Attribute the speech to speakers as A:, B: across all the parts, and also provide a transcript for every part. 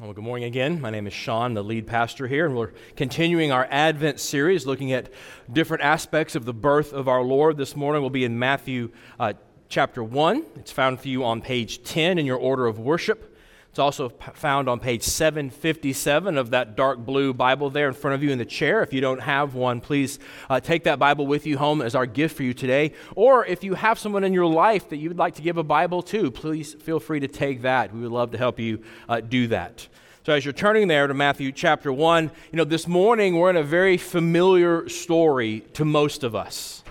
A: Well, good morning again. My name is Sean, the lead pastor here, and we're continuing our Advent series looking at different aspects of the birth of our Lord. This morning we'll be in Matthew uh, chapter 1. It's found for you on page 10 in your order of worship. It's also found on page 757 of that dark blue Bible there in front of you in the chair. If you don't have one, please uh, take that Bible with you home as our gift for you today. Or if you have someone in your life that you would like to give a Bible to, please feel free to take that. We would love to help you uh, do that. So, as you're turning there to Matthew chapter 1, you know, this morning we're in a very familiar story to most of us.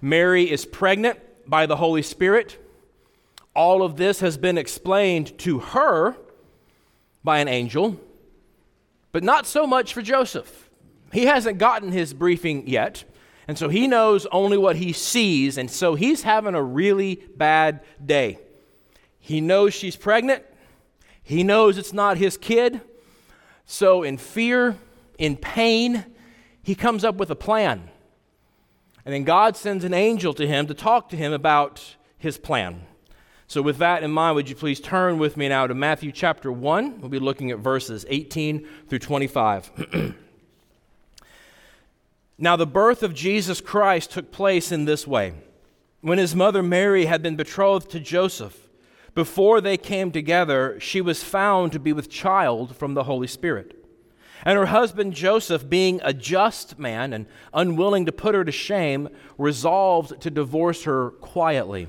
A: Mary is pregnant by the Holy Spirit. All of this has been explained to her by an angel, but not so much for Joseph. He hasn't gotten his briefing yet, and so he knows only what he sees, and so he's having a really bad day. He knows she's pregnant, he knows it's not his kid, so in fear, in pain, he comes up with a plan. And then God sends an angel to him to talk to him about his plan. So, with that in mind, would you please turn with me now to Matthew chapter 1? We'll be looking at verses 18 through 25. now, the birth of Jesus Christ took place in this way. When his mother Mary had been betrothed to Joseph, before they came together, she was found to be with child from the Holy Spirit. And her husband Joseph, being a just man and unwilling to put her to shame, resolved to divorce her quietly.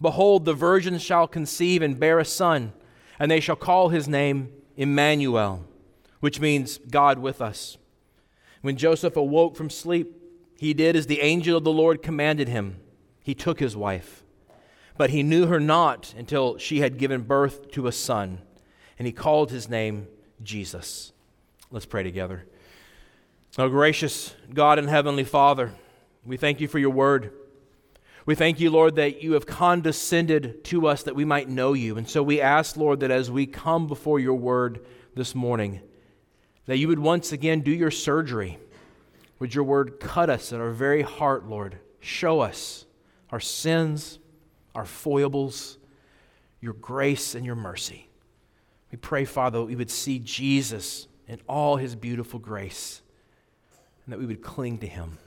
A: Behold, the virgin shall conceive and bear a son, and they shall call his name Emmanuel, which means God with us. When Joseph awoke from sleep, he did as the angel of the Lord commanded him. He took his wife. But he knew her not until she had given birth to a son, and he called his name Jesus. Let's pray together. Oh, gracious God and Heavenly Father, we thank you for your word. We thank you, Lord, that you have condescended to us that we might know you. And so we ask, Lord, that as we come before your word this morning, that you would once again do your surgery. Would your word cut us at our very heart, Lord? Show us our sins, our foibles, your grace, and your mercy. We pray, Father, that we would see Jesus in all his beautiful grace and that we would cling to him.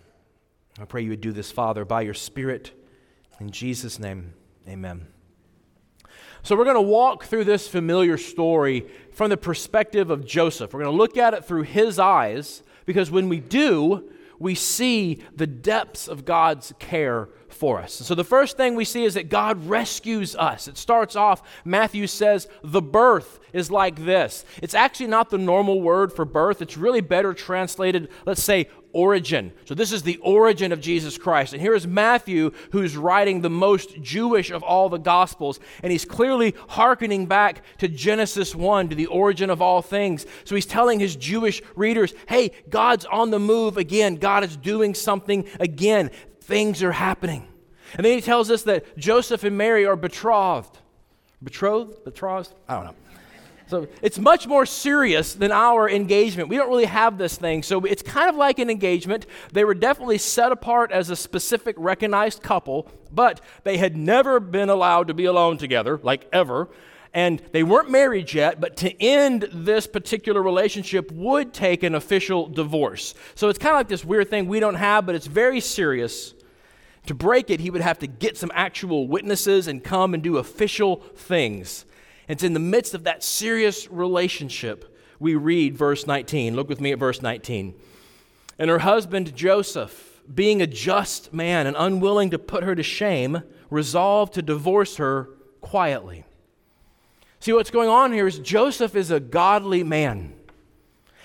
A: I pray you would do this, Father, by your Spirit in Jesus' name, amen. So, we're going to walk through this familiar story from the perspective of Joseph. We're going to look at it through his eyes because when we do, we see the depths of God's care for us. So, the first thing we see is that God rescues us. It starts off, Matthew says, the birth is like this. It's actually not the normal word for birth, it's really better translated, let's say, origin. So, this is the origin of Jesus Christ. And here is Matthew, who's writing the most Jewish of all the Gospels. And he's clearly hearkening back to Genesis 1, to the origin of all things. So, he's telling his Jewish readers, hey, God's on the move again. God is doing something again. Things are happening. And then he tells us that Joseph and Mary are betrothed. Betrothed? Betrothed? I don't know. So it's much more serious than our engagement. We don't really have this thing. So it's kind of like an engagement. They were definitely set apart as a specific recognized couple, but they had never been allowed to be alone together, like ever. And they weren't married yet, but to end this particular relationship would take an official divorce. So it's kind of like this weird thing we don't have, but it's very serious. To break it, he would have to get some actual witnesses and come and do official things. It's in the midst of that serious relationship we read verse 19. Look with me at verse 19. And her husband Joseph, being a just man and unwilling to put her to shame, resolved to divorce her quietly. See, what's going on here is Joseph is a godly man.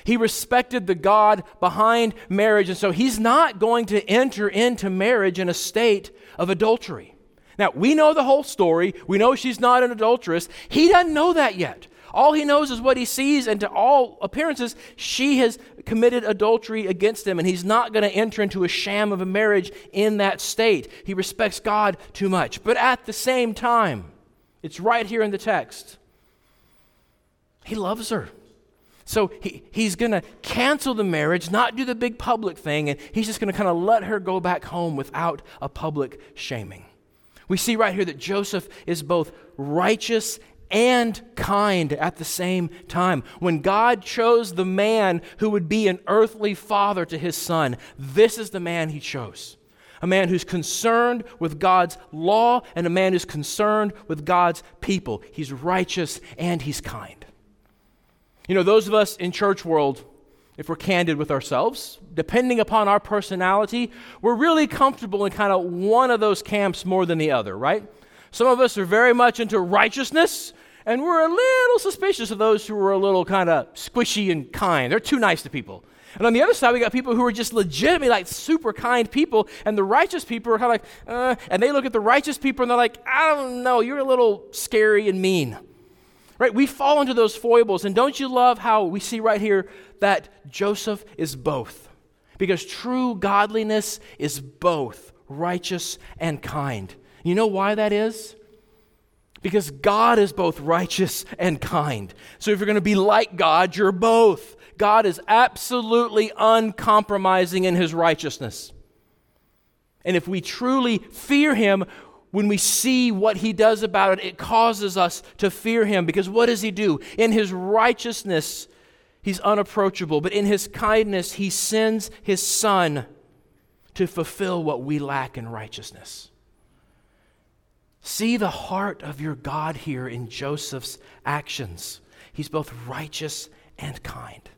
A: He respected the God behind marriage, and so he's not going to enter into marriage in a state of adultery. Now, we know the whole story. We know she's not an adulteress. He doesn't know that yet. All he knows is what he sees, and to all appearances, she has committed adultery against him, and he's not going to enter into a sham of a marriage in that state. He respects God too much. But at the same time, it's right here in the text. He loves her. So he, he's going to cancel the marriage, not do the big public thing, and he's just going to kind of let her go back home without a public shaming. We see right here that Joseph is both righteous and kind at the same time. When God chose the man who would be an earthly father to his son, this is the man he chose. A man who's concerned with God's law and a man who's concerned with God's people. He's righteous and he's kind. You know, those of us in church world, if we're candid with ourselves, depending upon our personality, we're really comfortable in kind of one of those camps more than the other, right? Some of us are very much into righteousness, and we're a little suspicious of those who are a little kind of squishy and kind. They're too nice to people. And on the other side, we got people who are just legitimately like super kind people, and the righteous people are kind of like, uh, and they look at the righteous people and they're like, I don't know, you're a little scary and mean. Right? We fall into those foibles. And don't you love how we see right here that Joseph is both? Because true godliness is both righteous and kind. You know why that is? Because God is both righteous and kind. So if you're going to be like God, you're both. God is absolutely uncompromising in his righteousness. And if we truly fear him, when we see what he does about it, it causes us to fear him because what does he do? In his righteousness, he's unapproachable, but in his kindness, he sends his son to fulfill what we lack in righteousness. See the heart of your God here in Joseph's actions. He's both righteous and kind.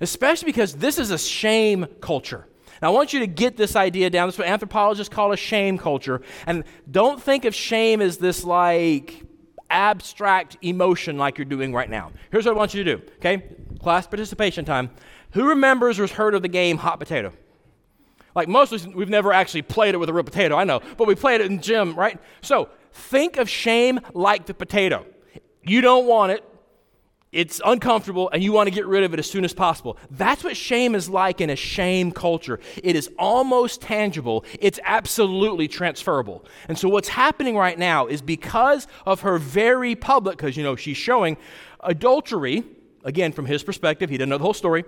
A: Especially because this is a shame culture. Now, I want you to get this idea down. This is what anthropologists call a shame culture. And don't think of shame as this like abstract emotion like you're doing right now. Here's what I want you to do, okay? Class participation time. Who remembers or has heard of the game Hot Potato? Like most of us, we've never actually played it with a real potato, I know, but we played it in gym, right? So think of shame like the potato. You don't want it, it's uncomfortable and you want to get rid of it as soon as possible. That's what shame is like in a shame culture. It is almost tangible, it's absolutely transferable. And so, what's happening right now is because of her very public, because you know she's showing adultery, again, from his perspective, he didn't know the whole story.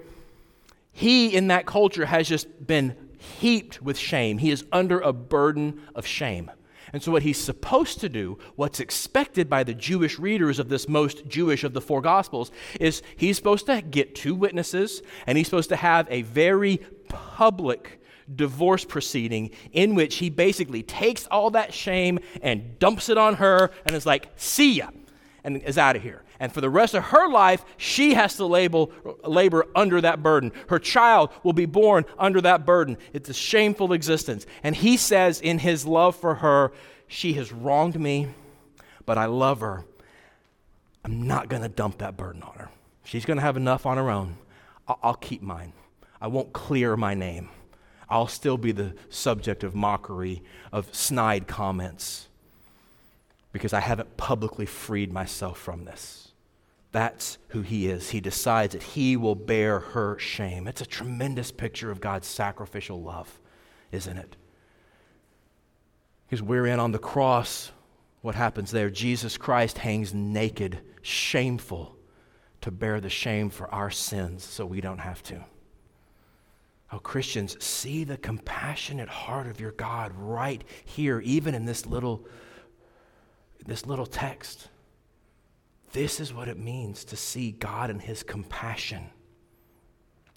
A: He in that culture has just been heaped with shame. He is under a burden of shame. And so, what he's supposed to do, what's expected by the Jewish readers of this most Jewish of the four Gospels, is he's supposed to get two witnesses and he's supposed to have a very public divorce proceeding in which he basically takes all that shame and dumps it on her and is like, see ya, and is out of here. And for the rest of her life, she has to label, labor under that burden. Her child will be born under that burden. It's a shameful existence. And he says, in his love for her, She has wronged me, but I love her. I'm not going to dump that burden on her. She's going to have enough on her own. I'll, I'll keep mine. I won't clear my name. I'll still be the subject of mockery, of snide comments, because I haven't publicly freed myself from this. That's who he is. He decides that he will bear her shame. It's a tremendous picture of God's sacrificial love, isn't it? Because we're in on the cross. What happens there? Jesus Christ hangs naked, shameful, to bear the shame for our sins so we don't have to. Oh, Christians, see the compassionate heart of your God right here, even in this little, this little text. This is what it means to see God and His compassion.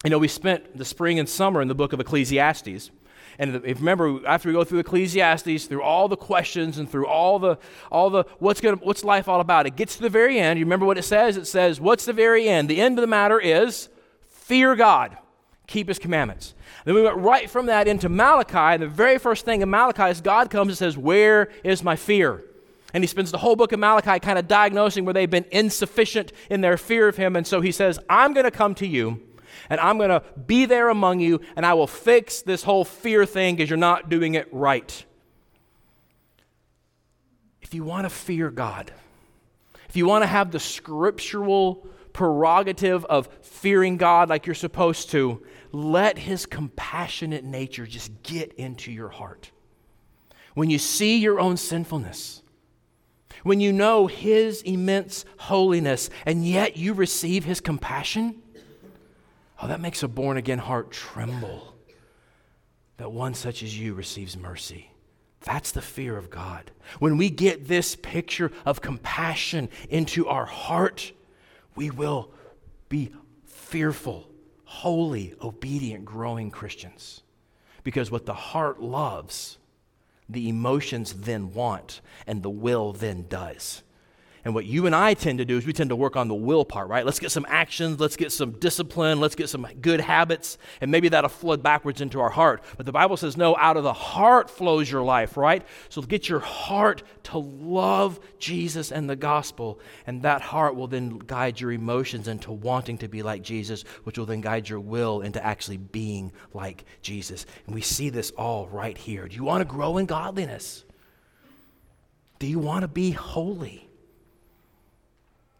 A: You know, we spent the spring and summer in the book of Ecclesiastes. And if remember, after we go through Ecclesiastes, through all the questions and through all the all the what's gonna what's life all about, it gets to the very end. You remember what it says? It says, What's the very end? The end of the matter is fear God, keep his commandments. Then we went right from that into Malachi, and the very first thing in Malachi is God comes and says, Where is my fear? And he spends the whole book of Malachi kind of diagnosing where they've been insufficient in their fear of him. And so he says, I'm going to come to you and I'm going to be there among you and I will fix this whole fear thing because you're not doing it right. If you want to fear God, if you want to have the scriptural prerogative of fearing God like you're supposed to, let his compassionate nature just get into your heart. When you see your own sinfulness, when you know his immense holiness, and yet you receive his compassion, oh, that makes a born again heart tremble that one such as you receives mercy. That's the fear of God. When we get this picture of compassion into our heart, we will be fearful, holy, obedient, growing Christians. Because what the heart loves, the emotions then want, and the will then does. And what you and I tend to do is we tend to work on the will part, right? Let's get some actions, let's get some discipline, let's get some good habits, and maybe that'll flood backwards into our heart. But the Bible says, no, out of the heart flows your life, right? So get your heart to love Jesus and the gospel, and that heart will then guide your emotions into wanting to be like Jesus, which will then guide your will into actually being like Jesus. And we see this all right here. Do you want to grow in godliness? Do you want to be holy?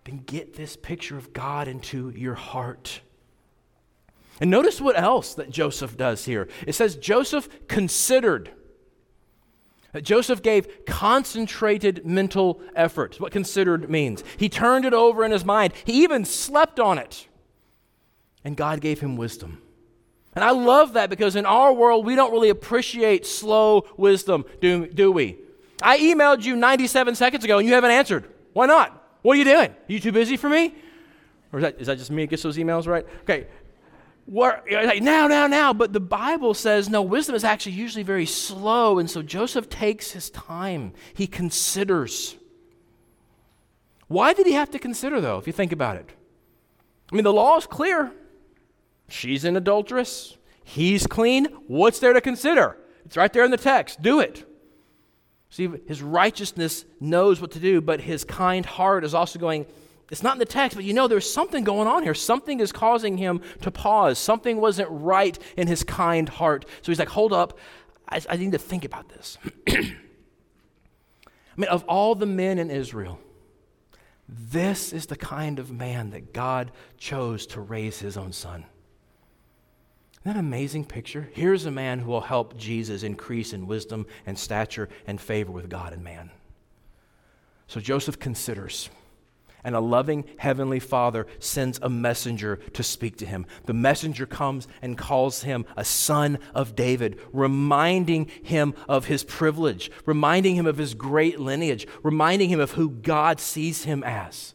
A: Then get this picture of God into your heart. And notice what else that Joseph does here. It says Joseph considered. That Joseph gave concentrated mental effort. What considered means. He turned it over in his mind. He even slept on it. And God gave him wisdom. And I love that because in our world, we don't really appreciate slow wisdom, do, do we? I emailed you 97 seconds ago and you haven't answered. Why not? What are you doing? Are you too busy for me? Or is that, is that just me that gets those emails right? Okay. Like, now, now, now. But the Bible says, no, wisdom is actually usually very slow. And so Joseph takes his time, he considers. Why did he have to consider, though, if you think about it? I mean, the law is clear. She's an adulteress. He's clean. What's there to consider? It's right there in the text. Do it. See, his righteousness knows what to do, but his kind heart is also going, it's not in the text, but you know there's something going on here. Something is causing him to pause. Something wasn't right in his kind heart. So he's like, hold up, I, I need to think about this. I mean, of all the men in Israel, this is the kind of man that God chose to raise his own son. Isn't that amazing picture? Here's a man who will help Jesus increase in wisdom and stature and favor with God and man. So Joseph considers, and a loving heavenly father sends a messenger to speak to him. The messenger comes and calls him a son of David, reminding him of his privilege, reminding him of his great lineage, reminding him of who God sees him as.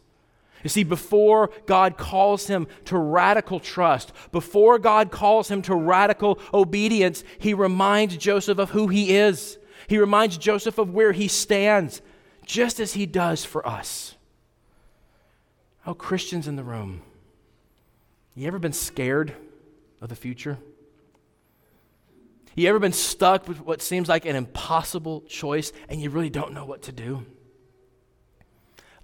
A: You see, before God calls him to radical trust, before God calls him to radical obedience, he reminds Joseph of who he is. He reminds Joseph of where he stands, just as he does for us. Oh, Christians in the room, you ever been scared of the future? You ever been stuck with what seems like an impossible choice and you really don't know what to do?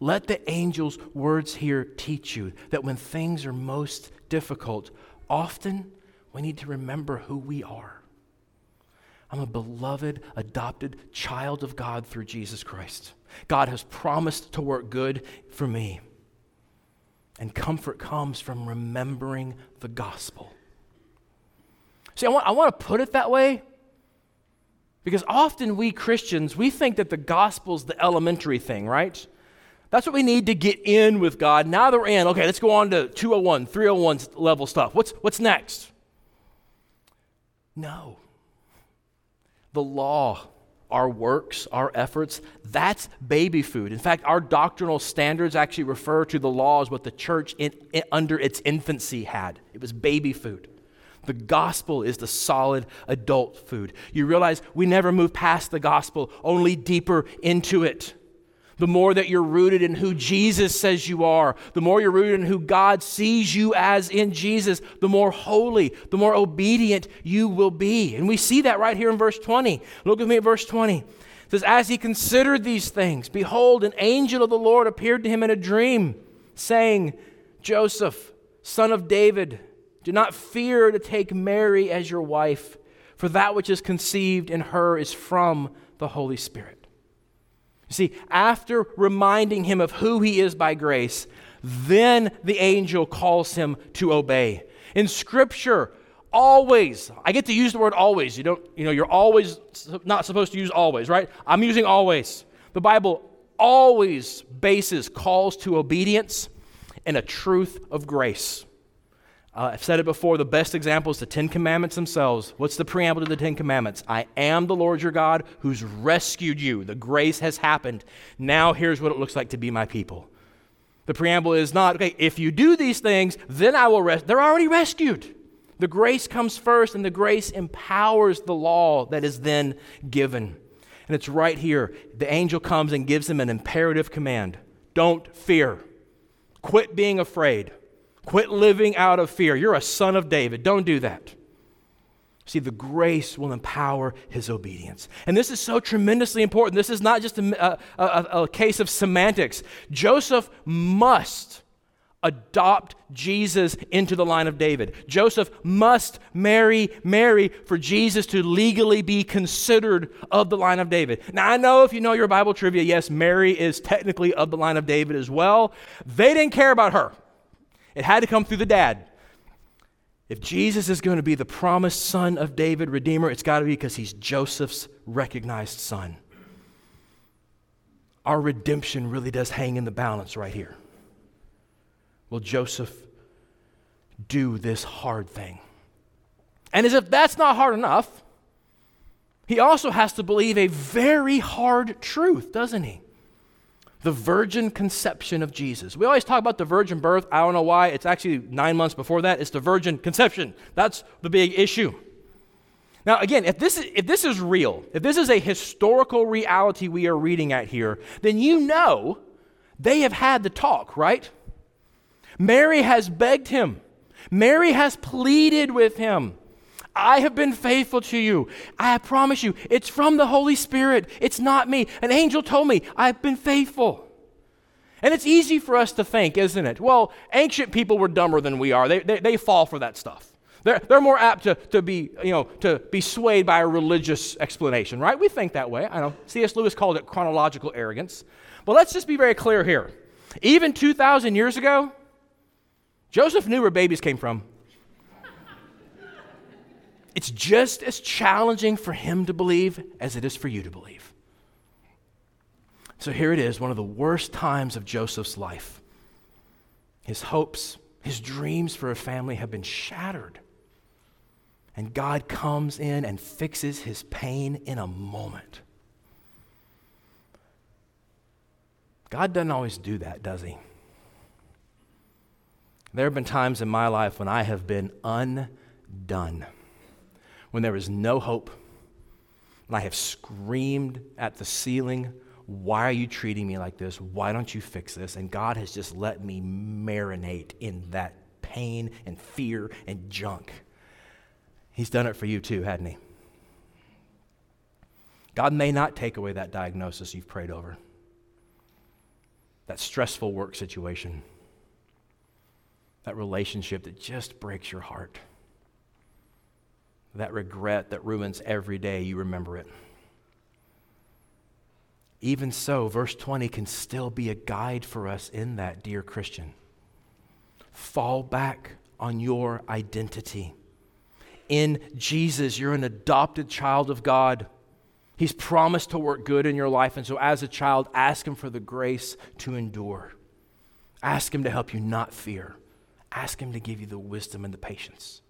A: Let the angel's words here teach you that when things are most difficult, often we need to remember who we are. I'm a beloved, adopted child of God through Jesus Christ. God has promised to work good for me. And comfort comes from remembering the gospel. See, I want, I want to put it that way because often we Christians, we think that the gospel's the elementary thing, right? That's what we need to get in with God. Now that we're in, okay, let's go on to 201, 301 level stuff. What's, what's next? No. The law, our works, our efforts, that's baby food. In fact, our doctrinal standards actually refer to the law as what the church in, in, under its infancy had. It was baby food. The gospel is the solid adult food. You realize we never move past the gospel, only deeper into it the more that you're rooted in who Jesus says you are, the more you're rooted in who God sees you as in Jesus, the more holy, the more obedient you will be. And we see that right here in verse 20. Look with me at verse 20. It says, As he considered these things, behold, an angel of the Lord appeared to him in a dream, saying, Joseph, son of David, do not fear to take Mary as your wife, for that which is conceived in her is from the Holy Spirit. See, after reminding him of who he is by grace, then the angel calls him to obey. In Scripture, always, I get to use the word always. You don't, you know, you're always not supposed to use always, right? I'm using always. The Bible always bases calls to obedience in a truth of grace. Uh, I've said it before, the best example is the Ten Commandments themselves. What's the preamble to the Ten Commandments? I am the Lord your God who's rescued you. The grace has happened. Now here's what it looks like to be my people. The preamble is not, okay, if you do these things, then I will rest. They're already rescued. The grace comes first, and the grace empowers the law that is then given. And it's right here. The angel comes and gives him an imperative command Don't fear. Quit being afraid. Quit living out of fear. You're a son of David. Don't do that. See, the grace will empower his obedience. And this is so tremendously important. This is not just a, a, a, case of semantics. Joseph must adopt Jesus into the line of David. Joseph must marry Mary for Jesus to legally be considered of the line of David. Now, I know if you know your Bible trivia, yes, Mary is technically of the line of David as well. They didn't care about her. It had to come through the dad. If Jesus is going to be the promised son of David, Redeemer, it's got to be because he's Joseph's recognized son. Our redemption really does hang in the balance right here. Will Joseph do this hard thing? And as if that's not hard enough, he also has to believe a very hard truth, doesn't he? The virgin conception of Jesus. We always talk about the virgin birth. I don't know why. It's actually nine months before that. It's the virgin conception. That's the big issue. Now, again, if this, is, if this is real, if this is a historical reality we are reading at here, then you know they have had the talk, right? Mary has begged him, Mary has pleaded with him. I have been faithful to you. I promise you, it's from the Holy Spirit. It's not me. An angel told me I've been faithful. And it's easy for us to think, isn't it? Well, ancient people were dumber than we are. They, they, they fall for that stuff. They're, they're more apt to, to, be, you know, to be swayed by a religious explanation, right? We think that way. I know. C.S. Lewis called it chronological arrogance. But let's just be very clear here. Even 2,000 years ago, Joseph knew where babies came from it's just as challenging for him to believe as it is for you to believe. So here it is, one of the worst times of Joseph's life. His hopes, his dreams for a family have been shattered. And God comes in and fixes his pain in a moment. God doesn't always do that, does he? There have been times in my life when I have been undone when there is no hope, and I have screamed at the ceiling, Why are you treating me like this? Why don't you fix this? And God has just let me marinate in that pain and fear and junk. He's done it for you too, hadn't he? God may not take away that diagnosis you've prayed over, that stressful work situation, that relationship that just breaks your heart that regret that ruins every day you remember it. Even so, verse 20 can still be a guide for us in that, dear Christian. Fall back on your identity. In Jesus, you're an adopted child of God. He's promised to work good in your life. And so, as a child, ask Him for the grace to endure. Ask Him to help you not fear. Ask Him to give you the wisdom and the patience.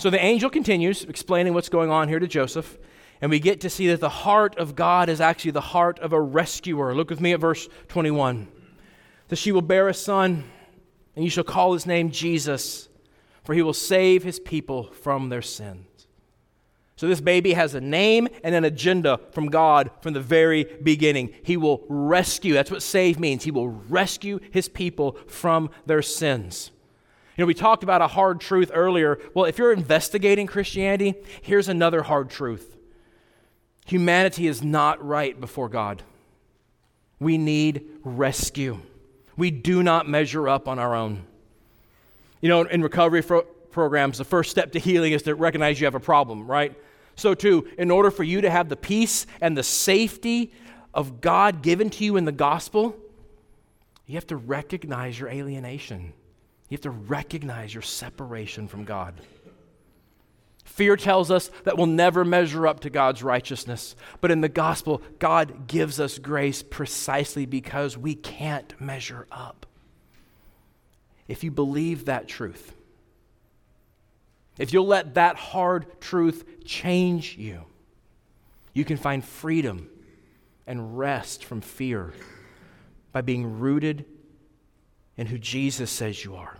A: So the angel continues explaining what's going on here to Joseph, and we get to see that the heart of God is actually the heart of a rescuer. Look with me at verse 21. That she will bear a son, and you shall call his name Jesus, for he will save his people from their sins. So, this baby has a name and an agenda from God from the very beginning. He will rescue. That's what save means. He will rescue his people from their sins. You know, we talked about a hard truth earlier. Well, if you're investigating Christianity, here's another hard truth humanity is not right before God. We need rescue. We do not measure up on our own. You know, in recovery programs, the first step to healing is to recognize you have a problem, right? So, too, in order for you to have the peace and the safety of God given to you in the gospel, you have to recognize your alienation. You have to recognize your separation from God. Fear tells us that we'll never measure up to God's righteousness. But in the gospel, God gives us grace precisely because we can't measure up. If you believe that truth, if you'll let that hard truth change you, you can find freedom and rest from fear by being rooted in who Jesus says you are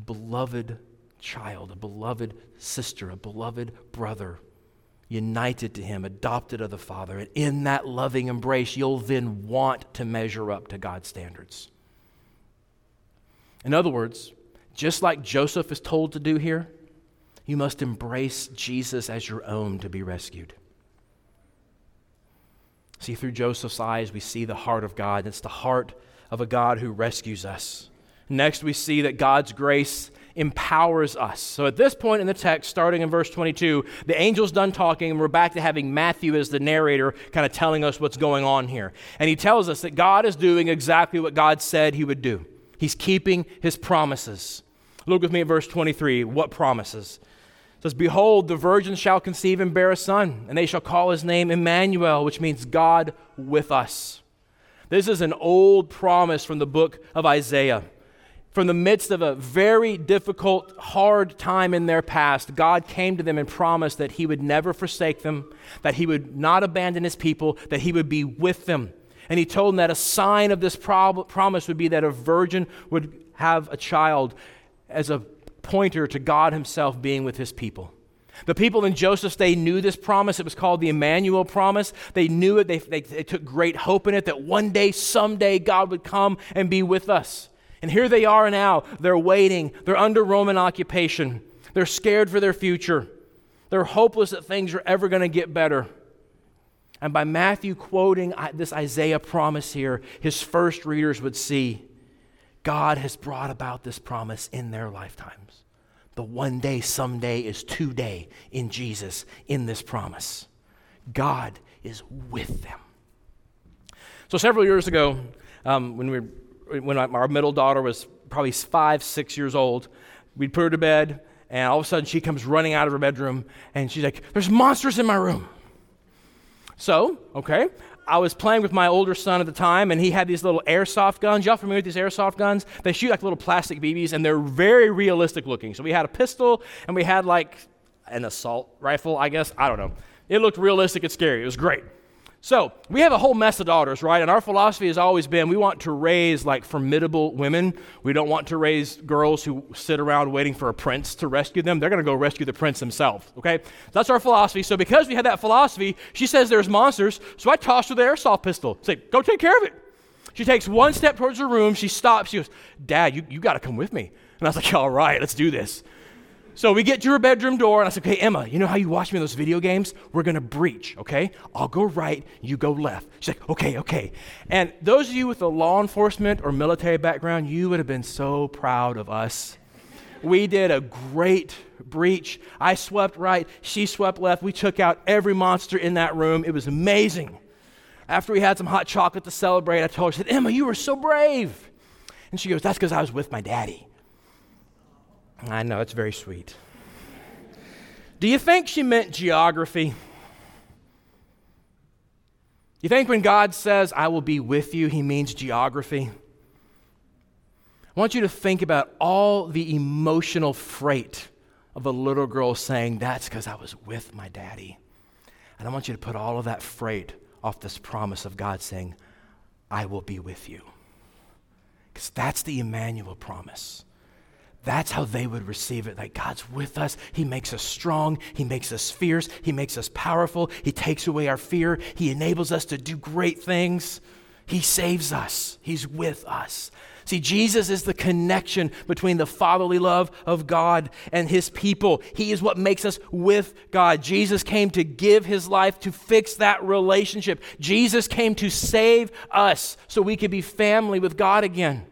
A: a beloved child, a beloved sister, a beloved brother, united to Him, adopted of the Father. And in that loving embrace, you'll then want to measure up to God's standards. In other words, just like Joseph is told to do here, you must embrace Jesus as your own to be rescued. See, through Joseph's eyes, we see the heart of God. It's the heart of a God who rescues us. Next, we see that God's grace empowers us. So at this point in the text, starting in verse 22, the angel's done talking, and we're back to having Matthew as the narrator kind of telling us what's going on here. And he tells us that God is doing exactly what God said he would do. He's keeping his promises. Look with me at verse 23. What promises? It says, Behold, the virgin shall conceive and bear a son, and they shall call his name Emmanuel, which means God with us. This is an old promise from the book of Isaiah. From the midst of a very difficult, hard time in their past, God came to them and promised that He would never forsake them, that He would not abandon His people, that He would be with them. And He told them that a sign of this prob- promise would be that a virgin would have a child as a pointer to God Himself being with His people. The people in Joseph's day knew this promise. It was called the Emmanuel promise. They knew it. They, they, they, took great hope in it that one day, someday, God would come and be with us. And here they are now. They're waiting. They're under Roman occupation. They're scared for their future. They're hopeless that things are ever going to get better. And by Matthew quoting this Isaiah promise here, his first readers would see God has brought about this promise in their lifetimes. The one day, someday is today in Jesus in this promise. God is with them. So, several years ago, um, when we were when our middle daughter was probably five, six years old, we'd put her to bed, and all of a sudden she comes running out of her bedroom, and she's like, There's monsters in my room. So, okay, I was playing with my older son at the time, and he had these little airsoft guns. Y'all familiar with these airsoft guns? They shoot like little plastic BBs, and they're very realistic looking. So we had a pistol, and we had like an assault rifle, I guess. I don't know. It looked realistic and scary. It was great. So, we have a whole mess of daughters, right? And our philosophy has always been we want to raise like formidable women. We don't want to raise girls who sit around waiting for a prince to rescue them. They're going to go rescue the prince themselves, okay? That's our philosophy. So, because we had that philosophy, she says there's monsters. So, I tossed her the airsoft pistol. Say, go take care of it. She takes one step towards her room. She stops. She goes, Dad, you, you got to come with me. And I was like, all right, let's do this. So we get to her bedroom door, and I said, Okay, Emma, you know how you watch me in those video games? We're gonna breach, okay? I'll go right, you go left. She's like, Okay, okay. And those of you with a law enforcement or military background, you would have been so proud of us. We did a great breach. I swept right, she swept left. We took out every monster in that room. It was amazing. After we had some hot chocolate to celebrate, I told her, I said, Emma, you were so brave. And she goes, That's because I was with my daddy. I know, it's very sweet. Do you think she meant geography? You think when God says, I will be with you, he means geography? I want you to think about all the emotional freight of a little girl saying, That's because I was with my daddy. And I want you to put all of that freight off this promise of God saying, I will be with you. Because that's the Emmanuel promise. That's how they would receive it. Like God's with us. He makes us strong. He makes us fierce. He makes us powerful. He takes away our fear. He enables us to do great things. He saves us. He's with us. See, Jesus is the connection between the fatherly love of God and his people. He is what makes us with God. Jesus came to give his life to fix that relationship. Jesus came to save us so we could be family with God again.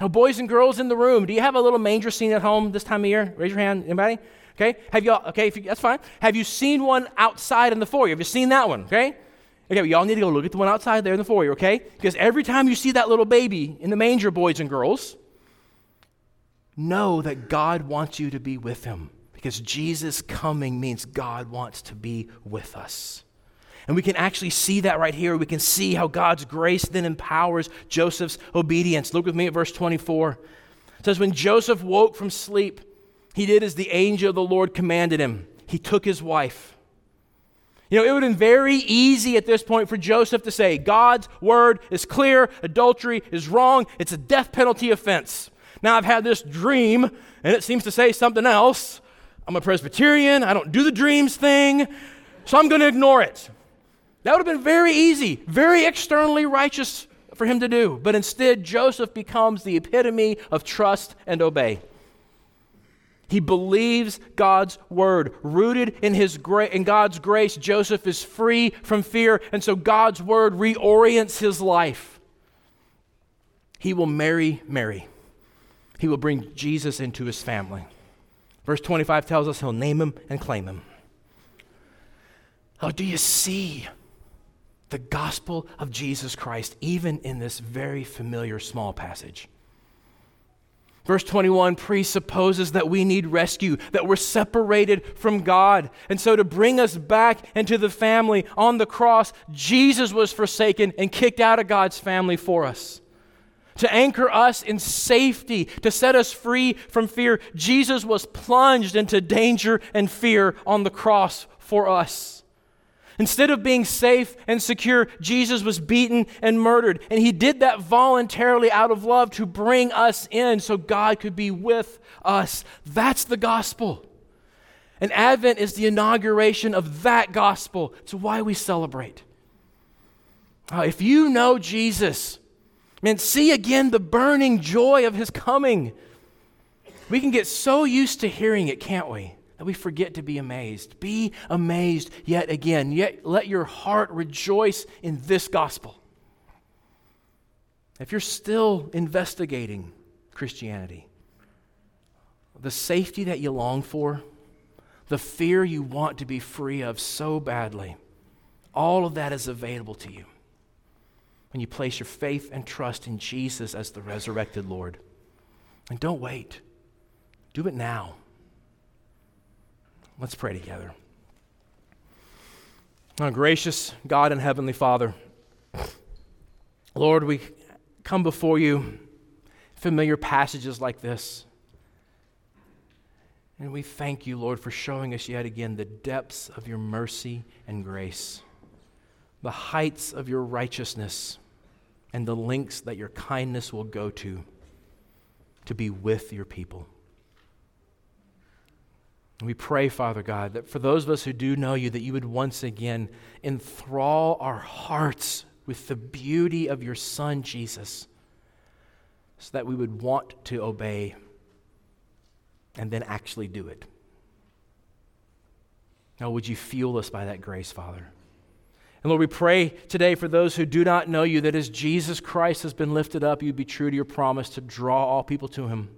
A: Oh, boys and girls in the room, do you have a little manger scene at home this time of year? Raise your hand. Anybody? Okay? Have y'all, okay, you, that's fine. Have you seen one outside in the foyer? Have you seen that one? Okay? Okay, well, y'all need to go look at the one outside there in the foyer, okay? Because every time you see that little baby in the manger, boys and girls, know that God wants you to be with him. Because Jesus coming means God wants to be with us. And we can actually see that right here. We can see how God's grace then empowers Joseph's obedience. Look with me at verse 24. It says, When Joseph woke from sleep, he did as the angel of the Lord commanded him. He took his wife. You know, it would have been very easy at this point for Joseph to say, God's word is clear, adultery is wrong, it's a death penalty offense. Now I've had this dream, and it seems to say something else. I'm a Presbyterian, I don't do the dreams thing, so I'm going to ignore it. That would have been very easy, very externally righteous for him to do. But instead, Joseph becomes the epitome of trust and obey. He believes God's word. Rooted in, his gra- in God's grace, Joseph is free from fear, and so God's word reorients his life. He will marry Mary. He will bring Jesus into his family. Verse 25 tells us he'll name him and claim him. Oh, do you see the gospel of Jesus Christ, even in this very familiar small passage. Verse 21 presupposes that we need rescue, that we're separated from God. And so, to bring us back into the family on the cross, Jesus was forsaken and kicked out of God's family for us. To anchor us in safety, to set us free from fear, Jesus was plunged into danger and fear on the cross for us. Instead of being safe and secure, Jesus was beaten and murdered. And he did that voluntarily out of love to bring us in so God could be with us. That's the gospel. And Advent is the inauguration of that gospel. It's why we celebrate. Uh, if you know Jesus, man, see again the burning joy of his coming. We can get so used to hearing it, can't we? That we forget to be amazed. Be amazed yet again. Yet let your heart rejoice in this gospel. If you're still investigating Christianity, the safety that you long for, the fear you want to be free of so badly, all of that is available to you when you place your faith and trust in Jesus as the resurrected Lord. And don't wait, do it now. Let's pray together. Our gracious God and Heavenly Father, Lord, we come before you, familiar passages like this. And we thank you, Lord, for showing us yet again the depths of your mercy and grace, the heights of your righteousness, and the lengths that your kindness will go to to be with your people. And we pray, Father God, that for those of us who do know you, that you would once again enthrall our hearts with the beauty of your Son, Jesus, so that we would want to obey and then actually do it. Now, would you fuel us by that grace, Father? And Lord, we pray today for those who do not know you that as Jesus Christ has been lifted up, you'd be true to your promise to draw all people to him.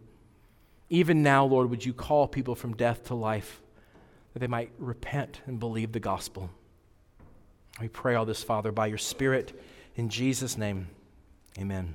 A: Even now, Lord, would you call people from death to life that they might repent and believe the gospel? We pray all this, Father, by your Spirit. In Jesus' name, amen.